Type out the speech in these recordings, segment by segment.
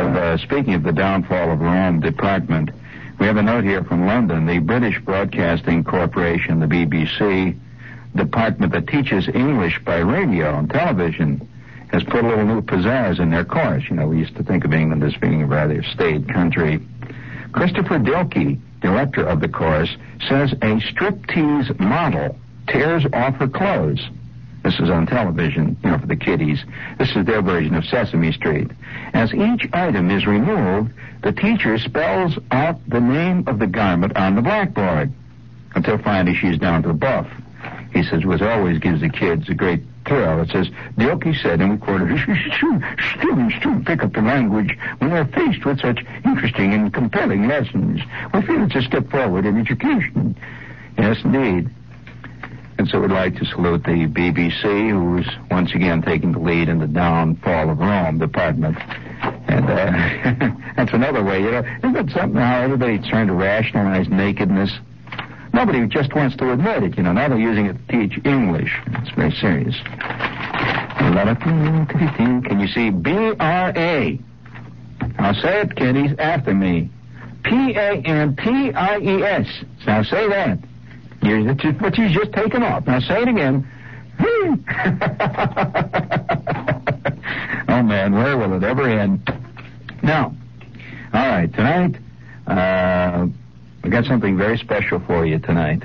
Of, uh, speaking of the downfall of our own Department, we have a note here from London. The British Broadcasting Corporation, the BBC, department that teaches English by radio and television, has put a little new pizzazz in their course. You know, we used to think of England as being a rather staid country. Christopher Dilkey, director of the course, says a striptease model tears off her clothes. This is on television, you know, for the kiddies. This is their version of Sesame Street. As each item is removed, the teacher spells out the name of the garment on the blackboard until finally she's down to the buff. He says, which always gives the kids a great thrill. It says, Dilkey said, and we quoted, students do pick up the language when they're faced with such interesting and compelling lessons. We feel it's a step forward in education. Yes, indeed. And so we'd like to salute the BBC, who's once again taking the lead in the downfall of Rome department. And uh, that's another way, you know. Isn't it something how everybody's trying to rationalize nakedness? Nobody just wants to admit it, you know. Now they're using it to teach English. It's very serious. Can you see B-R-A? I'll say it, kiddies, after me. P-A-N-T-I-E-S. Now say that. You're, that's just taken off. Now say it again. oh man, where will it ever end? Now, all right, tonight, uh, we got something very special for you tonight.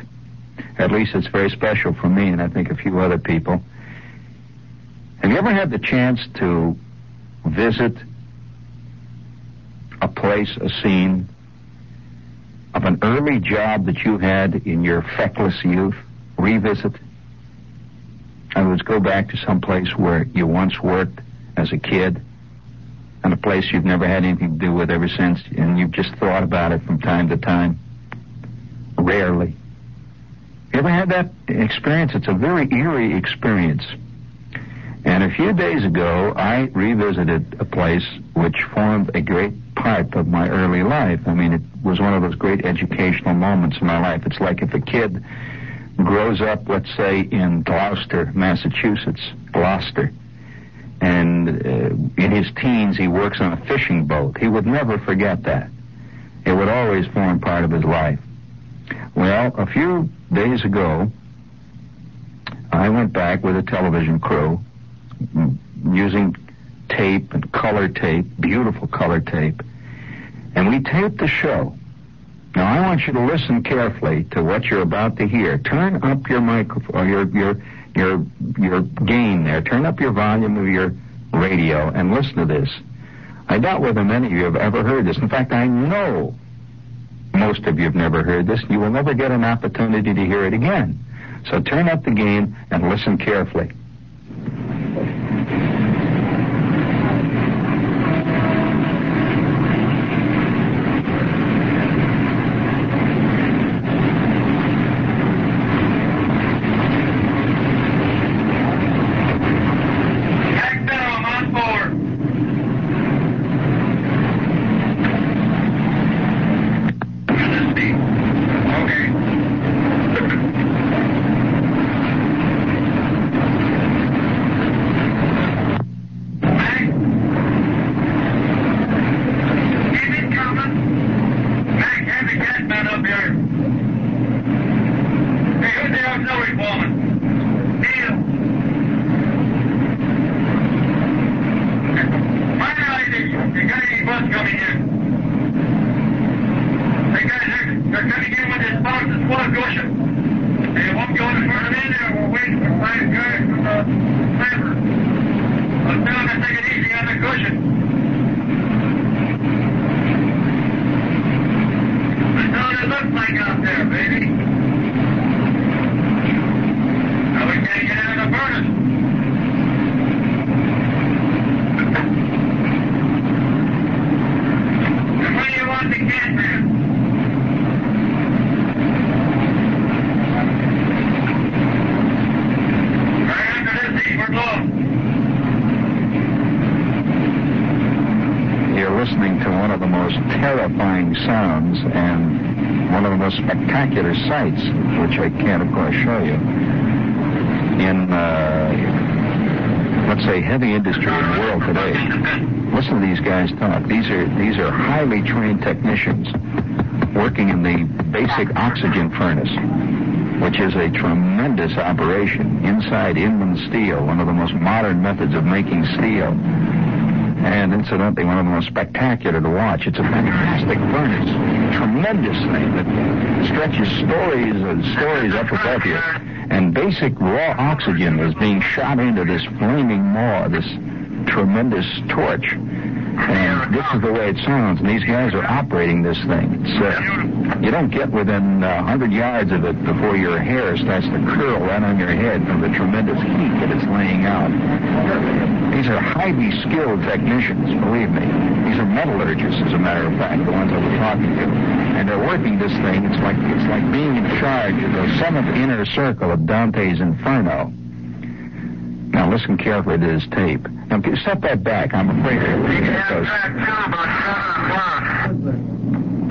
At least it's very special for me and I think a few other people. Have you ever had the chance to visit a place, a scene of an early job that you had in your feckless youth? Revisit? In other words, go back to some place where you once worked as a kid and a place you've never had anything to do with ever since, and you've just thought about it from time to time. Rarely. You ever had that experience? It's a very eerie experience. And a few days ago, I revisited a place which formed a great part of my early life. I mean, it was one of those great educational moments in my life. It's like if a kid grows up, let's say, in Gloucester, Massachusetts, Gloucester, and uh, in his teens he works on a fishing boat. He would never forget that. It would always form part of his life. Well, a few days ago, I went back with a television crew using tape and color tape, beautiful color tape, and we taped the show. Now I want you to listen carefully to what you're about to hear. Turn up your microphone, your your your your gain there. Turn up your volume of your radio and listen to this. I doubt whether many of you have ever heard this. In fact, I know most of you have never heard this. You will never get an opportunity to hear it again. So turn up the gain and listen carefully. Most spectacular sights, which I can't, of course, show you, in, uh, let's say, heavy industry in the world today. Listen to these guys talk. These are these are highly trained technicians working in the basic oxygen furnace, which is a tremendous operation inside Inland Steel, one of the most modern methods of making steel. And incidentally, one of the most spectacular to watch. It's a fantastic furnace, tremendous thing that stretches stories and stories up above you. And basic raw oxygen is being shot into this flaming maw, this tremendous torch. And this is the way it sounds. And these guys are operating this thing. It's, uh, you don't get within uh, 100 yards of it before your hair starts to curl right on your head from the tremendous heat that it's laying out. These are highly skilled technicians, believe me. These are metallurgists, as a matter of fact, the ones I was talking to. And they're working this thing. It's like it's like being in charge of the seventh inner circle of Dante's Inferno. Now listen carefully to this tape. Now step that back. I'm afraid to because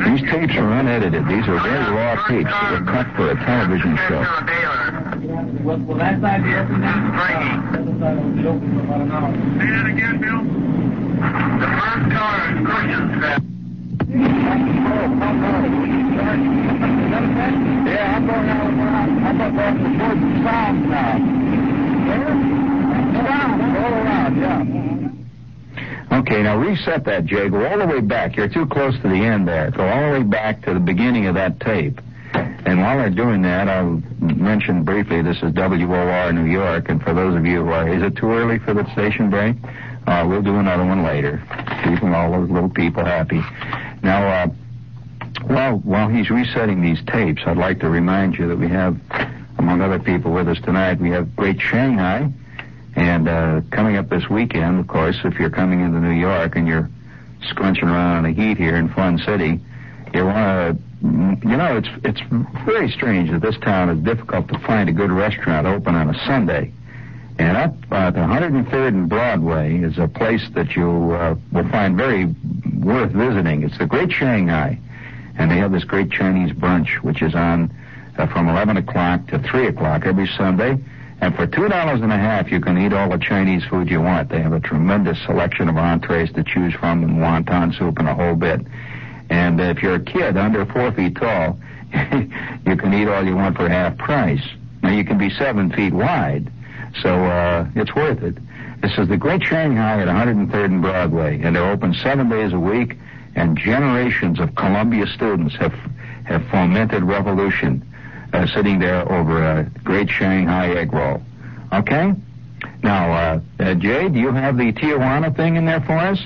these tapes are unedited. These are very raw tapes that were cut for a television show. Will, will that side be open now? Frankie. The other side will be open for about an hour. Say that again, Bill. The first car is cushions. Yeah, I'm going out. I'm going to the Fort Sound now. Okay, now reset that, Jay. Go all the way back. You're too close to the end there. Go all the way back to the beginning of that tape. And while they're doing that, I'll mention briefly this is WOR New York. And for those of you who are, is it too early for the station break? Uh, we'll do another one later, keeping all those little people happy. Now, uh, while while he's resetting these tapes, I'd like to remind you that we have, among other people with us tonight, we have Great Shanghai. And uh, coming up this weekend, of course, if you're coming into New York and you're scrunching around in the heat here in Fun City, you want to, you know, it's it's very strange that this town is difficult to find a good restaurant open on a Sunday. And up the 103rd and Broadway is a place that you uh, will find very worth visiting. It's the Great Shanghai, and they have this great Chinese brunch, which is on uh, from 11 o'clock to 3 o'clock every Sunday. And for two dollars and a half, you can eat all the Chinese food you want. They have a tremendous selection of entrees to choose from, and wonton soup and a whole bit. And if you're a kid under four feet tall, you can eat all you want for half price. Now you can be seven feet wide, so uh, it's worth it. This is the Great Shanghai at 103rd and Broadway, and they're open seven days a week. And generations of Columbia students have have fomented revolution uh, sitting there over a great Shanghai egg roll. Okay? Now, uh, uh, Jay, do you have the Tijuana thing in there for us?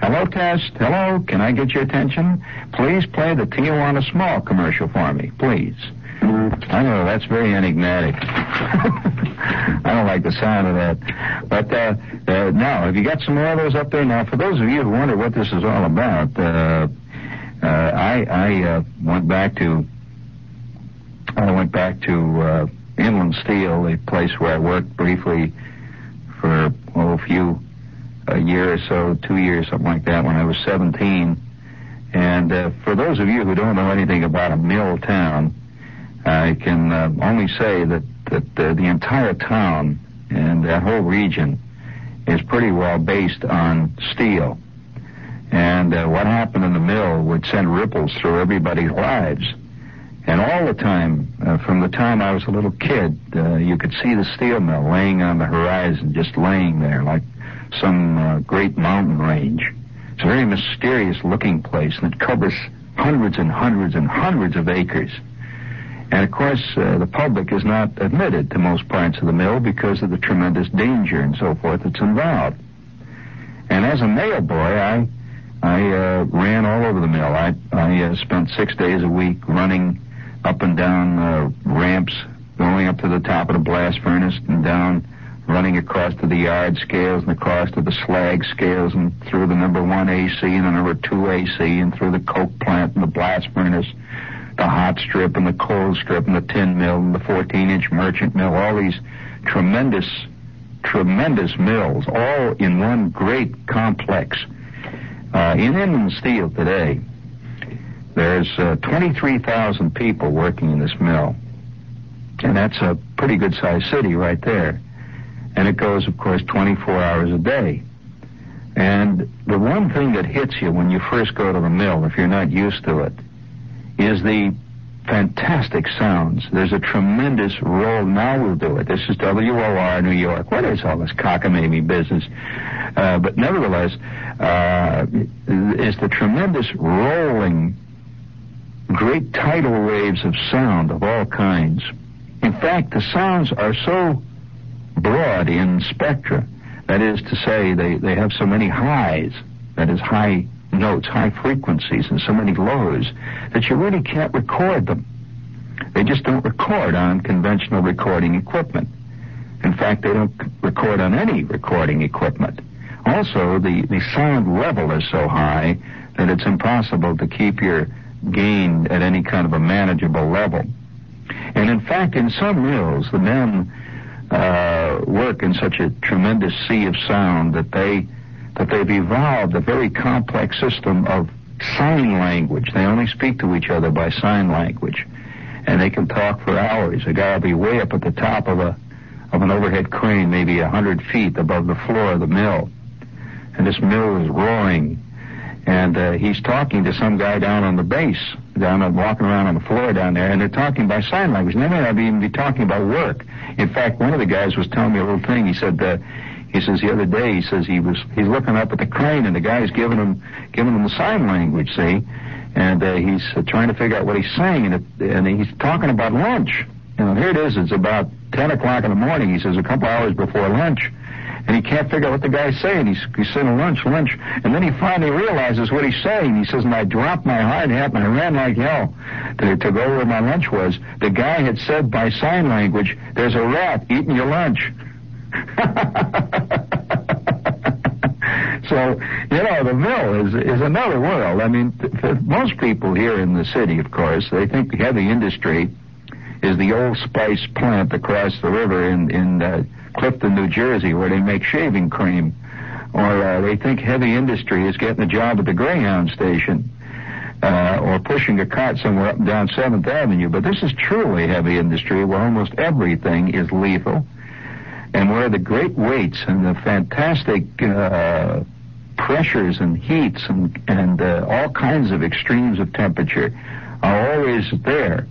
Hello, test. Hello. Can I get your attention? Please play the Tijuana Small commercial for me, please. I know that's very enigmatic. I don't like the sound of that. But uh, uh, now, have you got some more of those up there? Now, for those of you who wonder what this is all about, uh, uh, I, I uh, went back to I went back to uh, Inland Steel, a place where I worked briefly for oh, a few a year or so, two years, something like that, when I was 17. And uh, for those of you who don't know anything about a mill town, I can uh, only say that that uh, the entire town and that whole region is pretty well based on steel. And uh, what happened in the mill would send ripples through everybody's lives. And all the time, uh, from the time I was a little kid, uh, you could see the steel mill laying on the horizon, just laying there like some uh, great mountain range. It's a very mysterious looking place, and it covers hundreds and hundreds and hundreds of acres. And of course, uh, the public is not admitted to most parts of the mill because of the tremendous danger and so forth that's involved. And as a mail boy, I I uh, ran all over the mill. I I uh, spent six days a week running up and down uh, ramps, going up to the top of the blast furnace and down, running across to the yard scales and across to the slag scales and through the number one AC and the number two AC and through the coke plant and the blast furnace, the hot strip and the cold strip and the tin mill and the 14 inch merchant mill, all these tremendous, tremendous mills, all in one great complex Uh, in Inland Steel today, there's uh, 23,000 people working in this mill. And that's a pretty good sized city right there. And it goes, of course, 24 hours a day. And the one thing that hits you when you first go to the mill, if you're not used to it, is the fantastic sounds. There's a tremendous roll. Now we'll do it. This is WOR New York. What is all this cockamamie business? Uh, but nevertheless, uh, the tremendous rolling, great tidal waves of sound of all kinds. In fact, the sounds are so broad in spectra. That is to say, they, they have so many highs, that is, high notes, high frequencies, and so many lows that you really can't record them. They just don't record on conventional recording equipment. In fact, they don't record on any recording equipment. Also, the, the sound level is so high that it's impossible to keep your gain at any kind of a manageable level. And in fact, in some mills, the men uh, work in such a tremendous sea of sound that they that they've evolved a very complex system of sign language. They only speak to each other by sign language, and they can talk for hours. A guy will be way up at the top of a of an overhead crane, maybe a hundred feet above the floor of the mill, and this mill is roaring, and uh, he's talking to some guy down on the base, down and walking around on the floor down there, and they're talking by sign language. And they may not even be talking about work. In fact, one of the guys was telling me a little thing. He said, uh, he says the other day, he says he was he's looking up at the crane and the guy's giving him giving him the sign language, see, and uh, he's uh, trying to figure out what he's saying, and, it, and he's talking about lunch. You know, here it is. It's about ten o'clock in the morning. He says a couple hours before lunch, and he can't figure out what the guy's saying. He's he's saying lunch, lunch, and then he finally realizes what he's saying. He says, and I dropped my hard hat and I ran like hell to, to go where my lunch was. The guy had said by sign language, "There's a rat eating your lunch." so you know the mill is is another world. I mean, th- most people here in the city, of course, they think the heavy industry is the Old Spice plant across the river in in uh, Clifton, New Jersey, where they make shaving cream, or uh, they think heavy industry is getting a job at the Greyhound station. Uh, or pushing a cart somewhere up and down Seventh Avenue, but this is truly heavy industry where almost everything is lethal and where the great weights and the fantastic uh, pressures and heats and, and uh, all kinds of extremes of temperature are always there.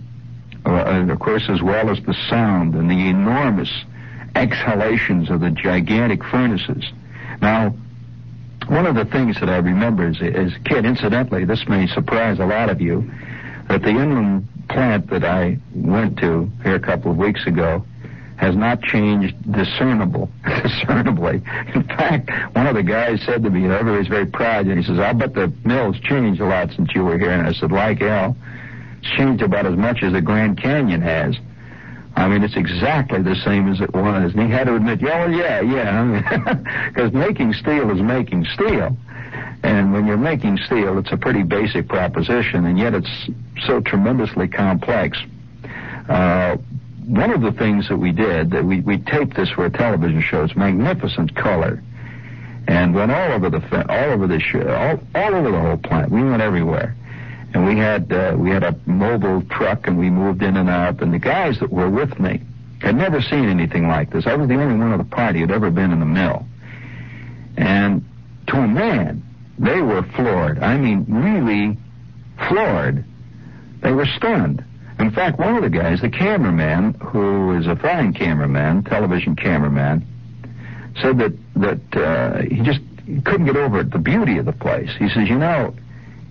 Uh, of course, as well as the sound and the enormous exhalations of the gigantic furnaces. Now, one of the things that I remember as, as a kid, incidentally, this may surprise a lot of you, that the inland plant that I went to here a couple of weeks ago has not changed discernible, discernibly. In fact, one of the guys said to me, and everybody's very proud, and he says, I'll bet the mill's changed a lot since you were here. And I said, like hell. It's changed about as much as the Grand Canyon has. I mean, it's exactly the same as it was. And he had to admit, yeah, well, yeah, yeah. Because making steel is making steel. And when you're making steel, it's a pretty basic proposition, and yet it's so tremendously complex. Uh, one of the things that we did, that we, we taped this for a television show, it's magnificent color. And went all over the, all over the show, all, all over the whole plant. We went everywhere and we had uh, we had a mobile truck and we moved in and out. And the guys that were with me had never seen anything like this. I was the only one of the party who'd ever been in the mill. And to a man they were floored. I mean really floored. They were stunned. In fact one of the guys the cameraman who is a fine cameraman television cameraman said that that uh, he just couldn't get over it, the beauty of the place. He says you know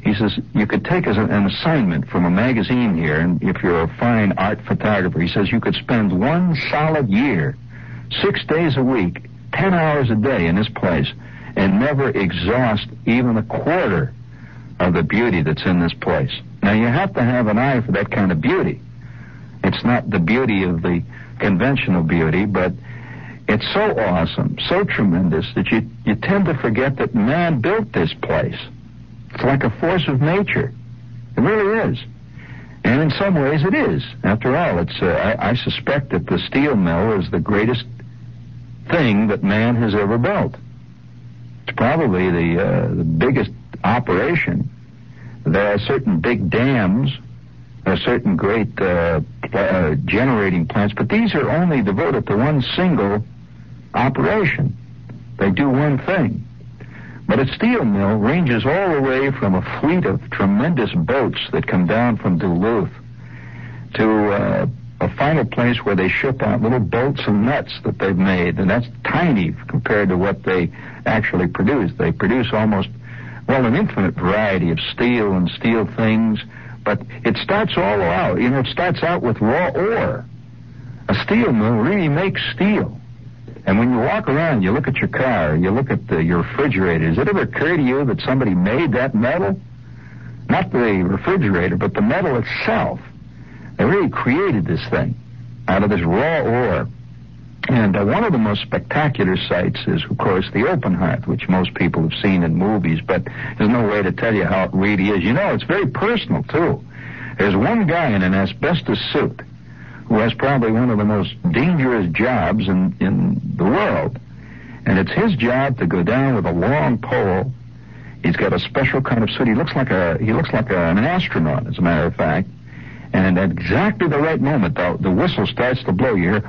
he says, you could take as an assignment from a magazine here, and if you're a fine art photographer, he says you could spend one solid year, six days a week, ten hours a day in this place, and never exhaust even a quarter of the beauty that's in this place. Now, you have to have an eye for that kind of beauty. It's not the beauty of the conventional beauty, but it's so awesome, so tremendous that you, you tend to forget that man built this place. It's like a force of nature. It really is. And in some ways it is. After all, it's, uh, I, I suspect that the steel mill is the greatest thing that man has ever built. It's probably the, uh, the biggest operation, there are certain big dams, there are certain great uh, uh, generating plants, but these are only devoted to one single operation. They do one thing. But a steel mill ranges all the way from a fleet of tremendous boats that come down from Duluth to uh, a final place where they ship out little bolts and nuts that they've made, and that's tiny compared to what they actually produce. They produce almost, well, an infinite variety of steel and steel things, but it starts all out. You know, it starts out with raw ore. A steel mill really makes steel. And when you walk around, you look at your car, you look at the, your refrigerator. Does it ever occur to you that somebody made that metal? Not the refrigerator, but the metal itself. They really created this thing out of this raw ore. And uh, one of the most spectacular sights is, of course, the open hearth, which most people have seen in movies, but there's no way to tell you how it really is. You know, it's very personal, too. There's one guy in an asbestos suit who has probably one of the most dangerous jobs in, in the world. And it's his job to go down with a long pole. He's got a special kind of suit. He looks like a he looks like a, an astronaut, as a matter of fact. And at exactly the right moment, the, the whistle starts to blow. You hear,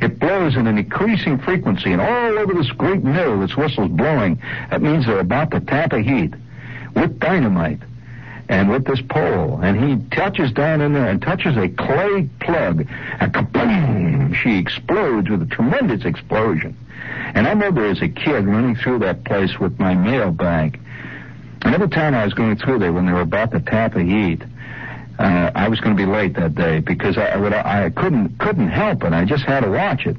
it blows in an increasing frequency, and all over this great mill, this whistle's blowing. That means they're about to tap a heat with dynamite and with this pole. And he touches down in there and touches a clay plug, and kaboom! She explodes with a tremendous explosion. And I remember as a kid running through that place with my mail bag and every time I was going through there when they were about to tap a heat, uh, I was going to be late that day because I, I, I couldn't couldn't help it. I just had to watch it.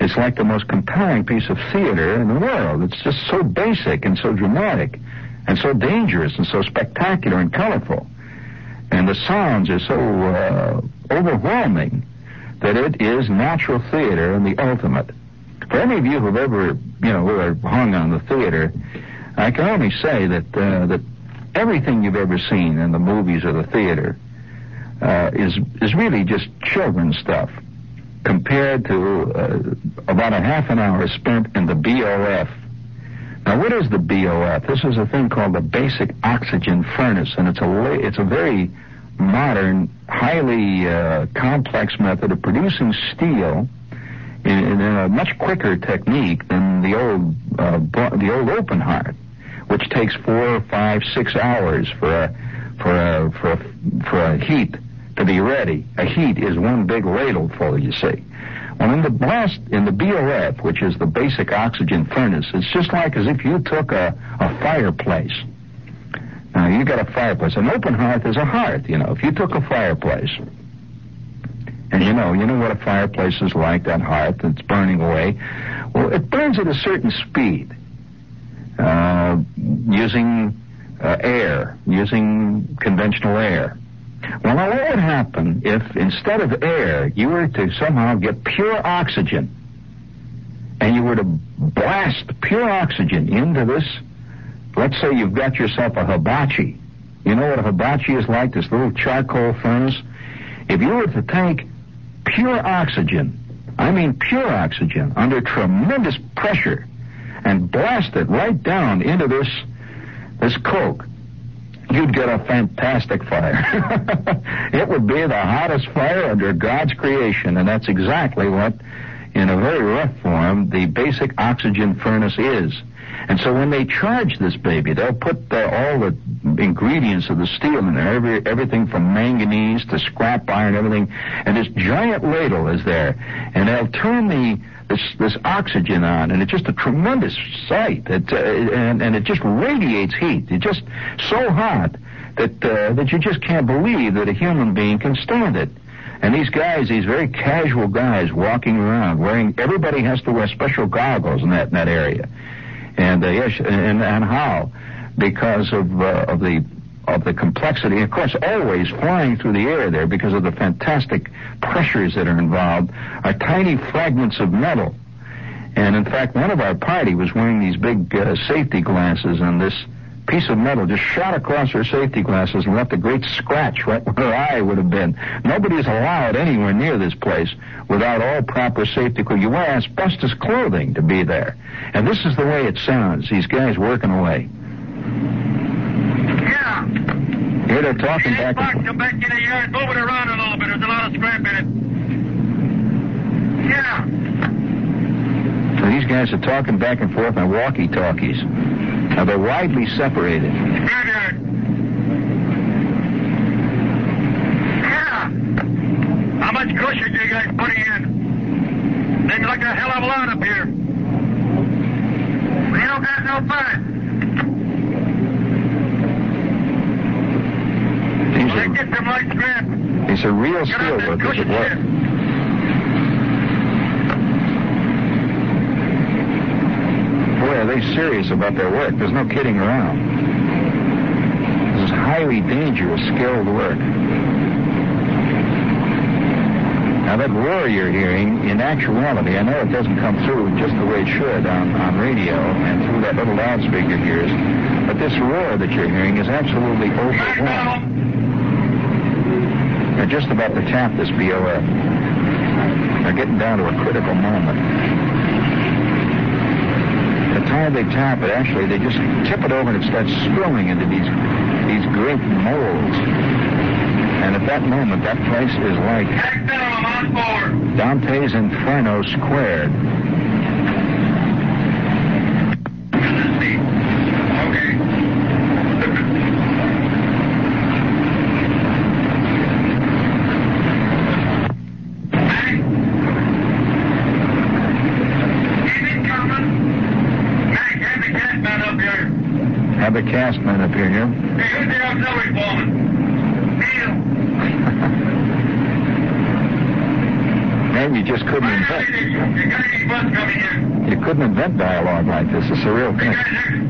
It's like the most compelling piece of theater in the world. It's just so basic and so dramatic and so dangerous and so spectacular and colorful. And the sounds are so uh, overwhelming that it is natural theater and the ultimate. For any of you who've ever, you know, who are hung on the theater, I can only say that uh, that everything you've ever seen in the movies or the theater uh, is is really just children's stuff compared to uh, about a half an hour spent in the BOF. Now, what is the BOF? This is a thing called the Basic Oxygen Furnace, and it's a it's a very modern, highly uh, complex method of producing steel in, in, a much quicker technique than the old uh, the old open hearth which takes four, five, six hours for a for a for a, for a heat to be ready. A heat is one big ladle full, you see. Well, in the blast, in the BOF, which is the basic oxygen furnace, it's just like as if you took a, a fireplace. Now, you got a fireplace. An open hearth is a hearth, you know. If you took a fireplace, and you know, you know what a fireplace is like, that hearth that's burning away. Well, it burns at a certain speed uh, using uh, air, using conventional air. Well, now what would happen if instead of air, you were to somehow get pure oxygen and you were to blast pure oxygen into this? Let's say you've got yourself a hibachi. You know what a hibachi is like, this little charcoal furnace? If you were to take pure oxygen, I mean pure oxygen, under tremendous pressure, and blast it right down into this this coke, you'd get a fantastic fire. it would be the hottest fire under God's creation, and that's exactly what, in a very rough form, the basic oxygen furnace is. And so when they charge this baby, they'll put the, all the ingredients of the steel in there, every, everything from manganese to scrap iron, everything, and this giant ladle is there, and they'll turn the this this oxygen on, and it's just a tremendous sight. It, uh, and and it just radiates heat. It's just so hot that uh, that you just can't believe that a human being can stand it. And these guys, these very casual guys walking around, wearing everybody has to wear special goggles in that in that area. And uh, yes, and and how? Because of uh, of the of the complexity. Of course, always flying through the air there because of the fantastic pressures that are involved are tiny fragments of metal. And in fact, one of our party was wearing these big uh, safety glasses, and this piece of metal just shot across her safety glasses and left a great scratch right where her eye would have been. Nobody's allowed anywhere near this place without all proper safety equipment. You wear asbestos clothing to be there. And this is the way it sounds. These guys working away. Yeah. Here they're talking back Buck, and forth. come back in the yard. Move it around a little bit. There's a lot of scrap in it. Yeah. So these guys are talking back and forth on walkie-talkies. Now they're widely separated. How much cushion you guys putting in? Seems like a hell of a lot up here. We don't got no fun. Let's are, get some light scrap. these are real Get steel out that workers at cushion work. here. Boy, are they serious about their work. There's no kidding around. This is highly dangerous, skilled work. Now that roar you're hearing, in actuality, I know it doesn't come through just the way it should on, on radio and through that little loudspeaker of yours, but this roar that you're hearing is absolutely overwhelming. They're just about to tap this BOF. They're getting down to a critical moment. The they tap it, actually, they just tip it over and it starts spilling into these these great molds. And at that moment, that place is like Back down. I'm on board. Dante's Inferno squared. Cast men up here, here. Hey, who's the auxiliary foreman? Neil. Man, you just couldn't invent. You got coming in? You couldn't invent dialogue like this. It's a real thing. guys,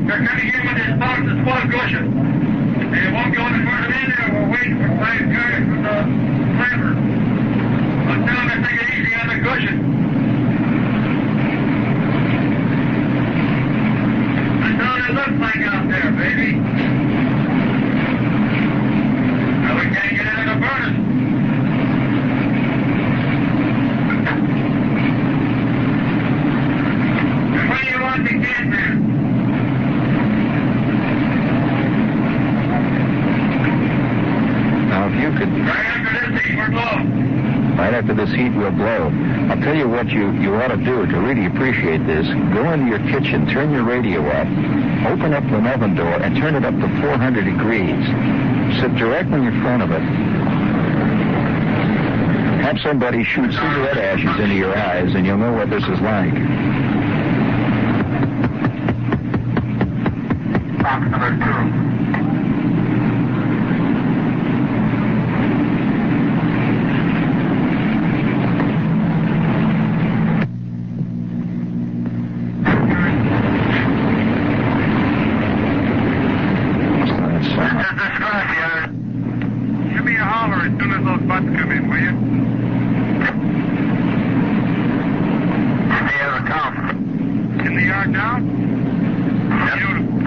they're, coming in with this box of squad cushion. They won't go any further in there. We're waiting for five cars with the slammer. But tell them to take it easy on the cushion. That's all it looks like out there, baby. Now we can't get out of the furnace. And when do you want to get there? Now, if you could, Right after this heat, we're blown. right after this heat will blow, I'll tell you what you, you ought to do to really appreciate this. Go into your kitchen, turn your radio up, open up the oven door, and turn it up to 400 degrees. Sit directly in front of it. Have somebody shoot cigarette ashes into your eyes, and you'll know what this is like. Box number two. That's, This uh, is the scrapyard. Give me a holler as soon as those butts come in, will you? In the yard come. In the yard now? Beautiful.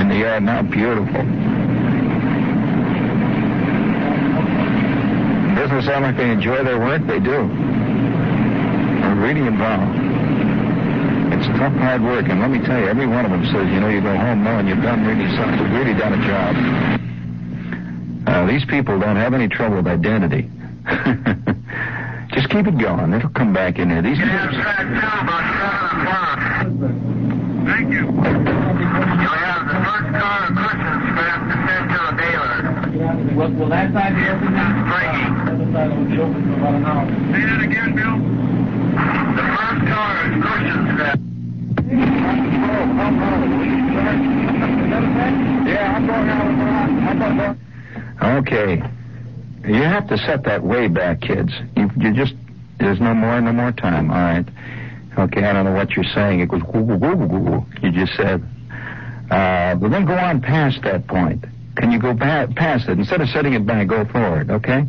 in the yard now, beautiful. Doesn't it sound like they enjoy their work? They do. They're really involved. It's tough, hard work, and let me tell you, every one of them says, you know, you go home knowing you've done really something, you've really done a job. Uh, these people don't have any trouble with identity. Just keep it going. It'll come back in there. These Get people, back down about seven o'clock. Thank you. You'll have the first car of cushion scrap to send to the dealer. Will, will that side be open now? Frankie. The other side will be open for about an hour. Say that again, Bill. The first car is cushion scrap. Yeah, I'm going out. I'm going out. Okay. You have to set that way back, kids. You, you just, there's no more, no more time. All right. Okay, I don't know what you're saying. It goes, woo, woo, woo, woo, woo, you just said. Uh, but then go on past that point. Can you go back past it? Instead of setting it back, go forward, okay?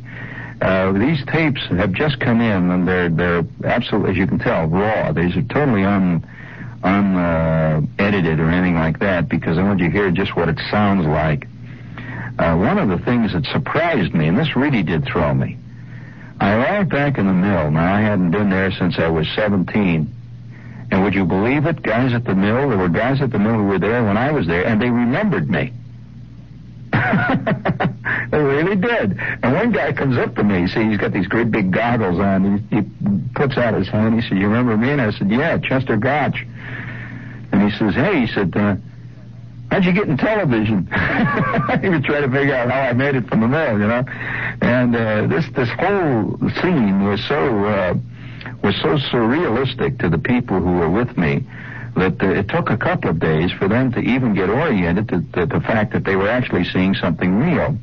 Uh, these tapes have just come in and they're, they're absolutely, as you can tell, raw. These are totally un, unedited or anything like that because I want you to hear just what it sounds like. Uh, one of the things that surprised me, and this really did throw me, I arrived back in the mill. Now, I hadn't been there since I was 17. And would you believe it, guys at the mill, there were guys at the mill who were there when I was there, and they remembered me. they really did. And one guy comes up to me. See, he's got these great big goggles on. He, he puts out his hand. He said, "You remember me?" And I said, "Yeah, Chester Gotch." And he says, "Hey," he said, uh, "How'd you get in television?" he was trying to figure out how I made it from the mill, you know. And uh, this this whole scene was so uh, was so surrealistic to the people who were with me that uh, it took a couple of days for them to even get oriented to, to the fact that they were actually seeing something real.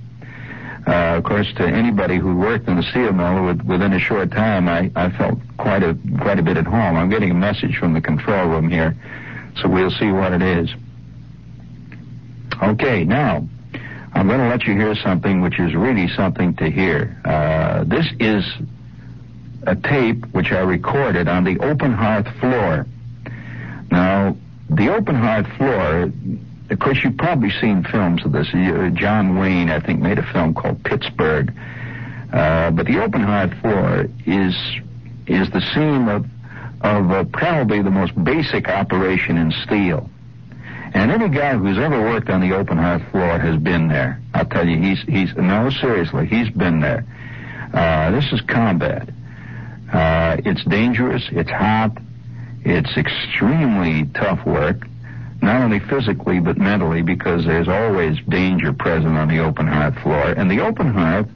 Uh, of course, to anybody who worked in the steel mill with, within a short time, I, I felt quite a quite a bit at home. I'm getting a message from the control room here, so we'll see what it is. Okay, now I'm going to let you hear something which is really something to hear. Uh, this is a tape which I recorded on the open hearth floor. Now, the open hearth floor, of course, you've probably seen films of this. Uh, John Wayne, I think, made a film called Pittsburgh. Uh, but the open hearth floor is is the scene of of uh, probably the most basic operation in steel. And any guy who's ever worked on the open hearth floor has been there. I'll tell you, he's he's no seriously, he's been there. Uh, this is combat. Uh, it's dangerous. It's hot. It's extremely tough work, not only physically but mentally, because there's always danger present on the open hearth floor. And the open hearth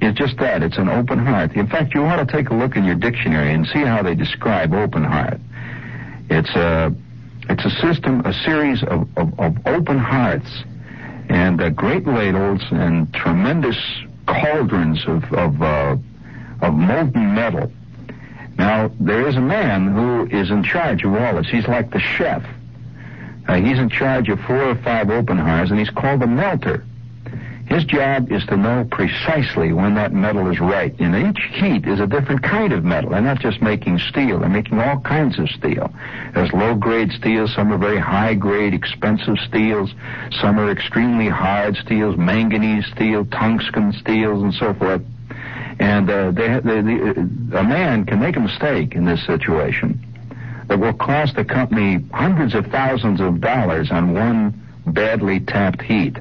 is just that. It's an open hearth. In fact, you ought to take a look in your dictionary and see how they describe open hearth. It's a it's a system, a series of, of, of open hearths, and uh, great ladles and tremendous cauldrons of of, uh, of molten metal now, there is a man who is in charge of all this. He's like the chef. Uh, he's in charge of four or five open hearths, and he's called the melter. His job is to know precisely when that metal is right. And each heat is a different kind of metal. They're not just making steel, they're making all kinds of steel. There's low grade steel, some are very high grade, expensive steels, some are extremely hard steels, manganese steel, tungsten steels, and so forth. And uh, they, they, they, a man can make a mistake in this situation that will cost the company hundreds of thousands of dollars on one badly tapped heat.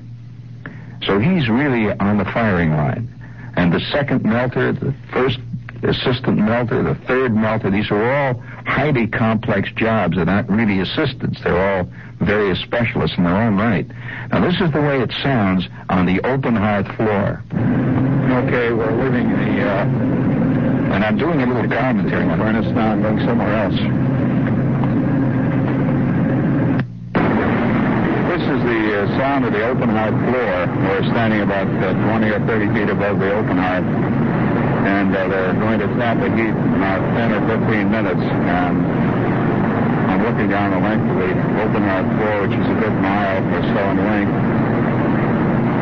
So he's really on the firing line. And the second melter, the first assistant melter, the third melter, these are all highly complex jobs. They're not really assistants. They're all various specialists in their own right. Now, this is the way it sounds on the open hearth floor. Okay, we're leaving the, uh, and I'm doing a little commentary on furnace now. I'm going somewhere else. This is the sound of the open hearth floor. We're standing about uh, 20 or 30 feet above the open hearth and uh, they're going to tap the heat in about 10 or 15 minutes. And I'm looking down the length of the open hearth floor, which is a good mile or so in length.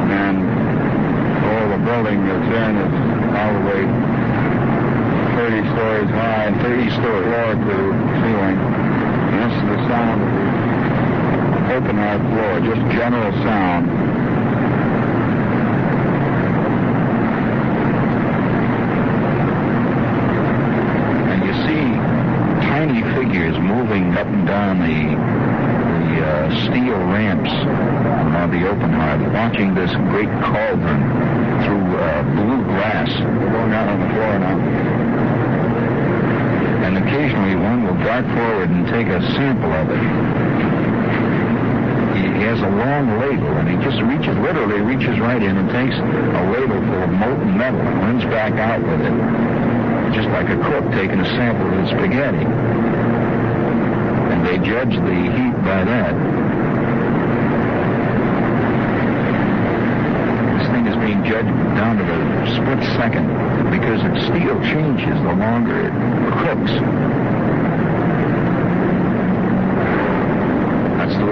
And all the building that's in is probably 30 stories high 30 story floor to ceiling. And this is the sound of the open hearth floor, just general sound. And you see tiny figures moving up and down the the uh, steel ramps on the open hearth, watching this great cauldron through uh, blue glass. Going out on the floor now. And occasionally one will dart forward and take a sample of it. He has a long ladle, and he just reaches, literally reaches right in and takes a ladle full of molten metal and runs back out with it, just like a cook taking a sample of the spaghetti And they judge the heat by that. This thing is being judged down to the split second because its steel changes the longer it cooks.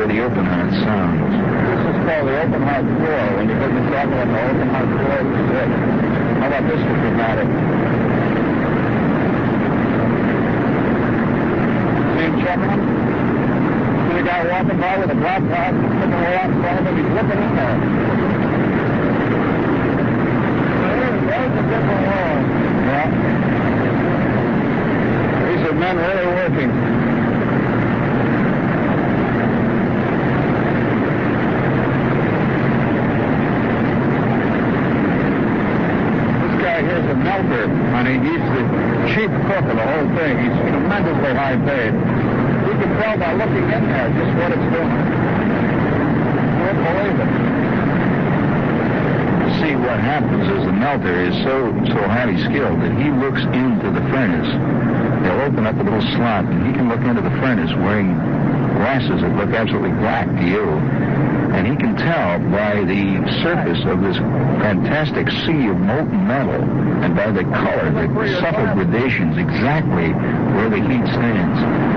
That's the open hearth sounds. This is called the open hearth floor. When you put the trouble on the open hearth floor, it's good. How about this for dramatic? Same gentleman? guy walking by with a black sticking way out in front of him. He's looking in there. There's a different world. Yeah. These are men really working. This guy here's a melter, honey. He's the chief cook of the whole thing. He's tremendously high paid. You can tell by looking in there just what it's doing. You wouldn't believe it. See, what happens is the melter is so so highly skilled that he looks into the furnace. They'll open up a little slot, and he can look into the furnace wearing glasses that look absolutely black to you. And he can tell by the surface of this fantastic sea of molten metal and by the color, the subtle gradations, exactly where the heat stands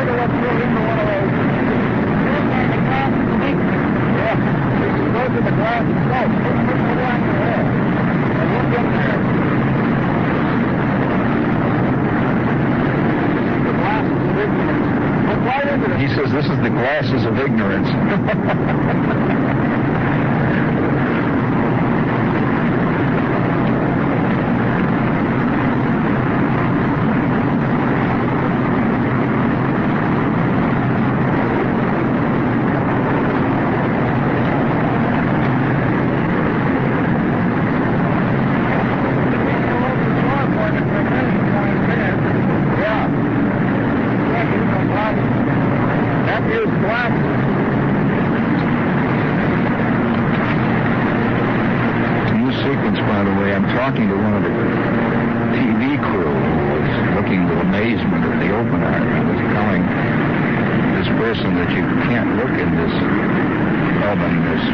wonder what's through into one of those. Yeah, go to the glass itself. Put, put it on your head. And look in there. The glasses of ignorance. Look right into it. He says this is the glasses of ignorance. New sequence, by the way. I'm talking to one of the TV crew who was looking with amazement at the open hearth. I was telling this person that you can't look in this oven, this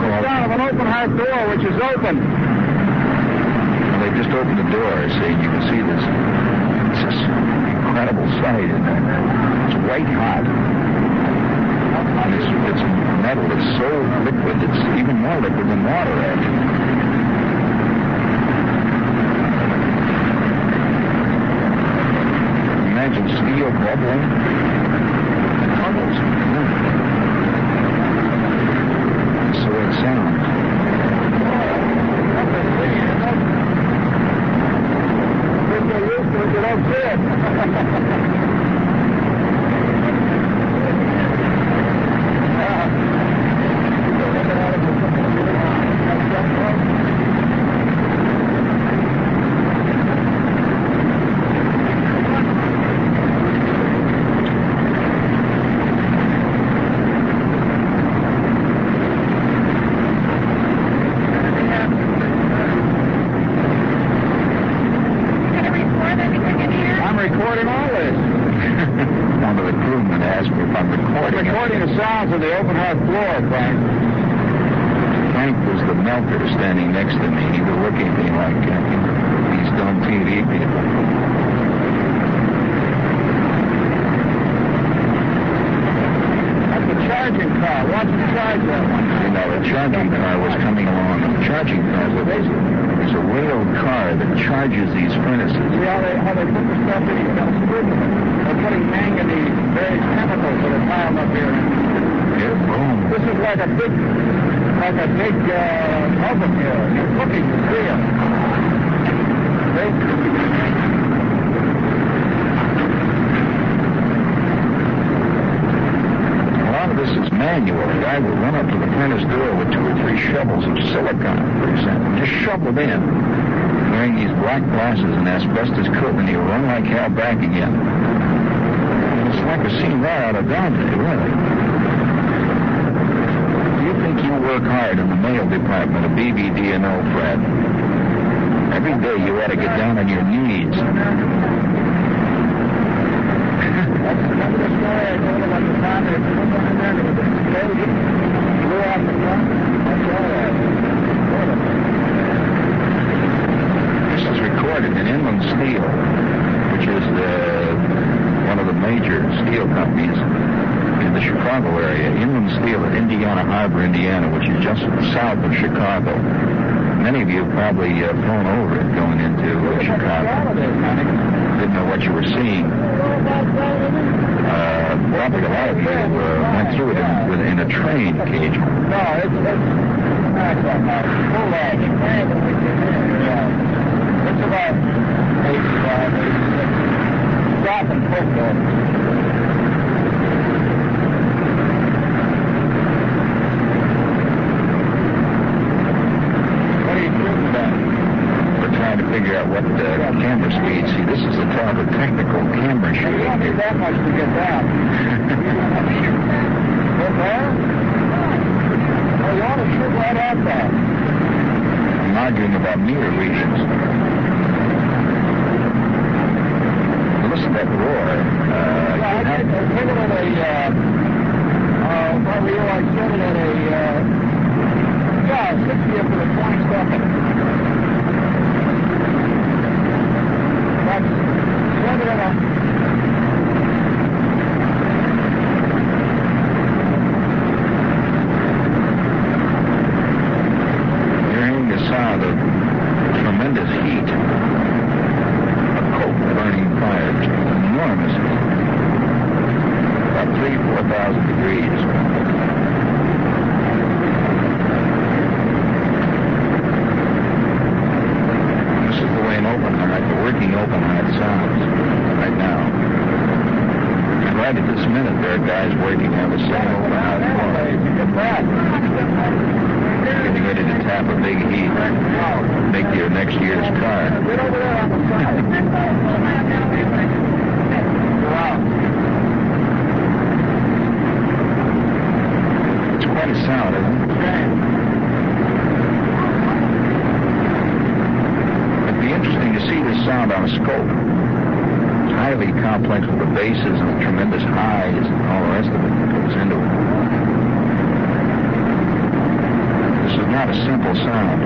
crawl. sound of an open hearth door which is open. They've just opened the door, see, you can see this. It's this incredible sight there. It's white hot. And it's, it's metal. It's so liquid. It's even more liquid than water, actually. Imagine steel bubbling. It bubbles. That's the way it sounds. If you're used to it, you don't see it. I'm recording all this. One of the crewmen asked me if I'm I'm recording. it. recording the sounds of the open hearth floor, Frank. Frank was the melter standing next to me. He was looking at me like uh, these dumb TV people. That's a charging car. Watch it charge that one. You know, a charging car was coming along. The charging car is a, is a railed car that charges these furnaces. See how they how they put the stuff in? Got. They're putting manganese, various chemicals that are piled up here. Yeah, boom. This is like a big, like a big uh, oven here. You're cooking steel. A lot of this is manual. A guy will run up to the furnace door with two or three shovels of silicon, for example, just shovel it in, wearing these black glasses and asbestos coat, and he'll run like hell back again. It's like a scene right out of Dante, really. Do you think you work hard in the mail department of BBD&O, Fred? Every day you ought to get down on your knees. Remember the story I told about the time they put them in there and it was exploded? Blew off the front? That's all that. This is recorded in Inland Steel, which is the, one of the major steel companies in the the Chicago area, Inland Steel at Indiana Harbor, Indiana, which is just south of Chicago. Many of you have probably uh, flown over it going into uh, Chicago. Didn't know what you were seeing. Uh, probably a lot of you uh, went through it in, in a train occasionally. No, it's, about full edge. Yeah. It's about 85, 86. Dropping football. What are you shooting about? We're trying to figure out what the camera speed. See, this is the type of technical camera You don't shooting need here. that much to get down. What there? Oh, you want to shoot right at that. I'm arguing about meter readings. Listen to that roar. Uh, Yeah, you I have- I took it at a, uh, uh, probably you, I set it at a, uh, yeah, 60th of a 22nd. That's, set it at a, You're hearing the sound of tremendous heat. A coke burning fire. Just enormous heat. About three, four thousand degrees. This is the way an open hearth, the working open hearth sounds right now. And right at this minute, there are guys working on the same open hearth quality. get back. Getting ready to tap a big heat. Make your next year's car. Get over there on the side. Wow. It's quite a sound, isn't it? It'd be interesting to see this sound on a scope. It's highly complex with the basses and the tremendous highs and all the rest of it that goes into it. This is not a simple sound.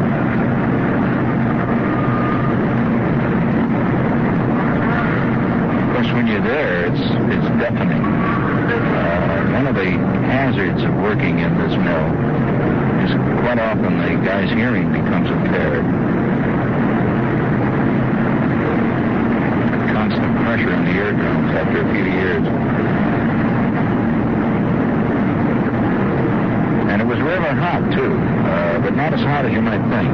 Of course, when you're there, it's it's deafening. Uh, one of the hazards of working in this mill is quite often the guy's hearing becomes impaired. Constant pressure in the eardrums after a few years. And it was rather hot, too, uh, but not as hot as you might think.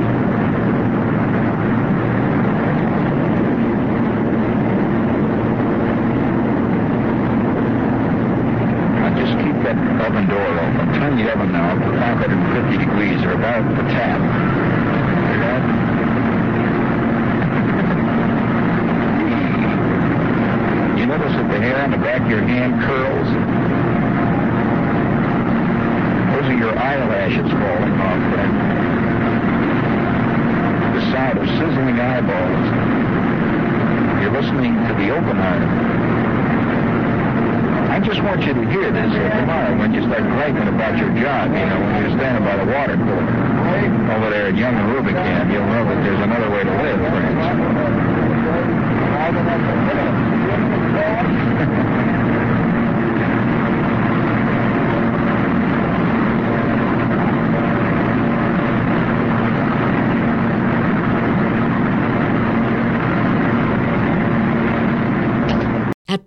Just keep that oven door open. Turn the oven now up to 550 degrees or about the tap. You notice that the hair on the back of your hand curls? Those are your eyelashes falling off there. The sound of sizzling eyeballs. You're listening to the open hearth. I just want you to hear this uh, tomorrow when you start griping about your job, you know, when you're standing by the water cooler over there at Young and Rubicam, you'll know that there's another way to live, friends. At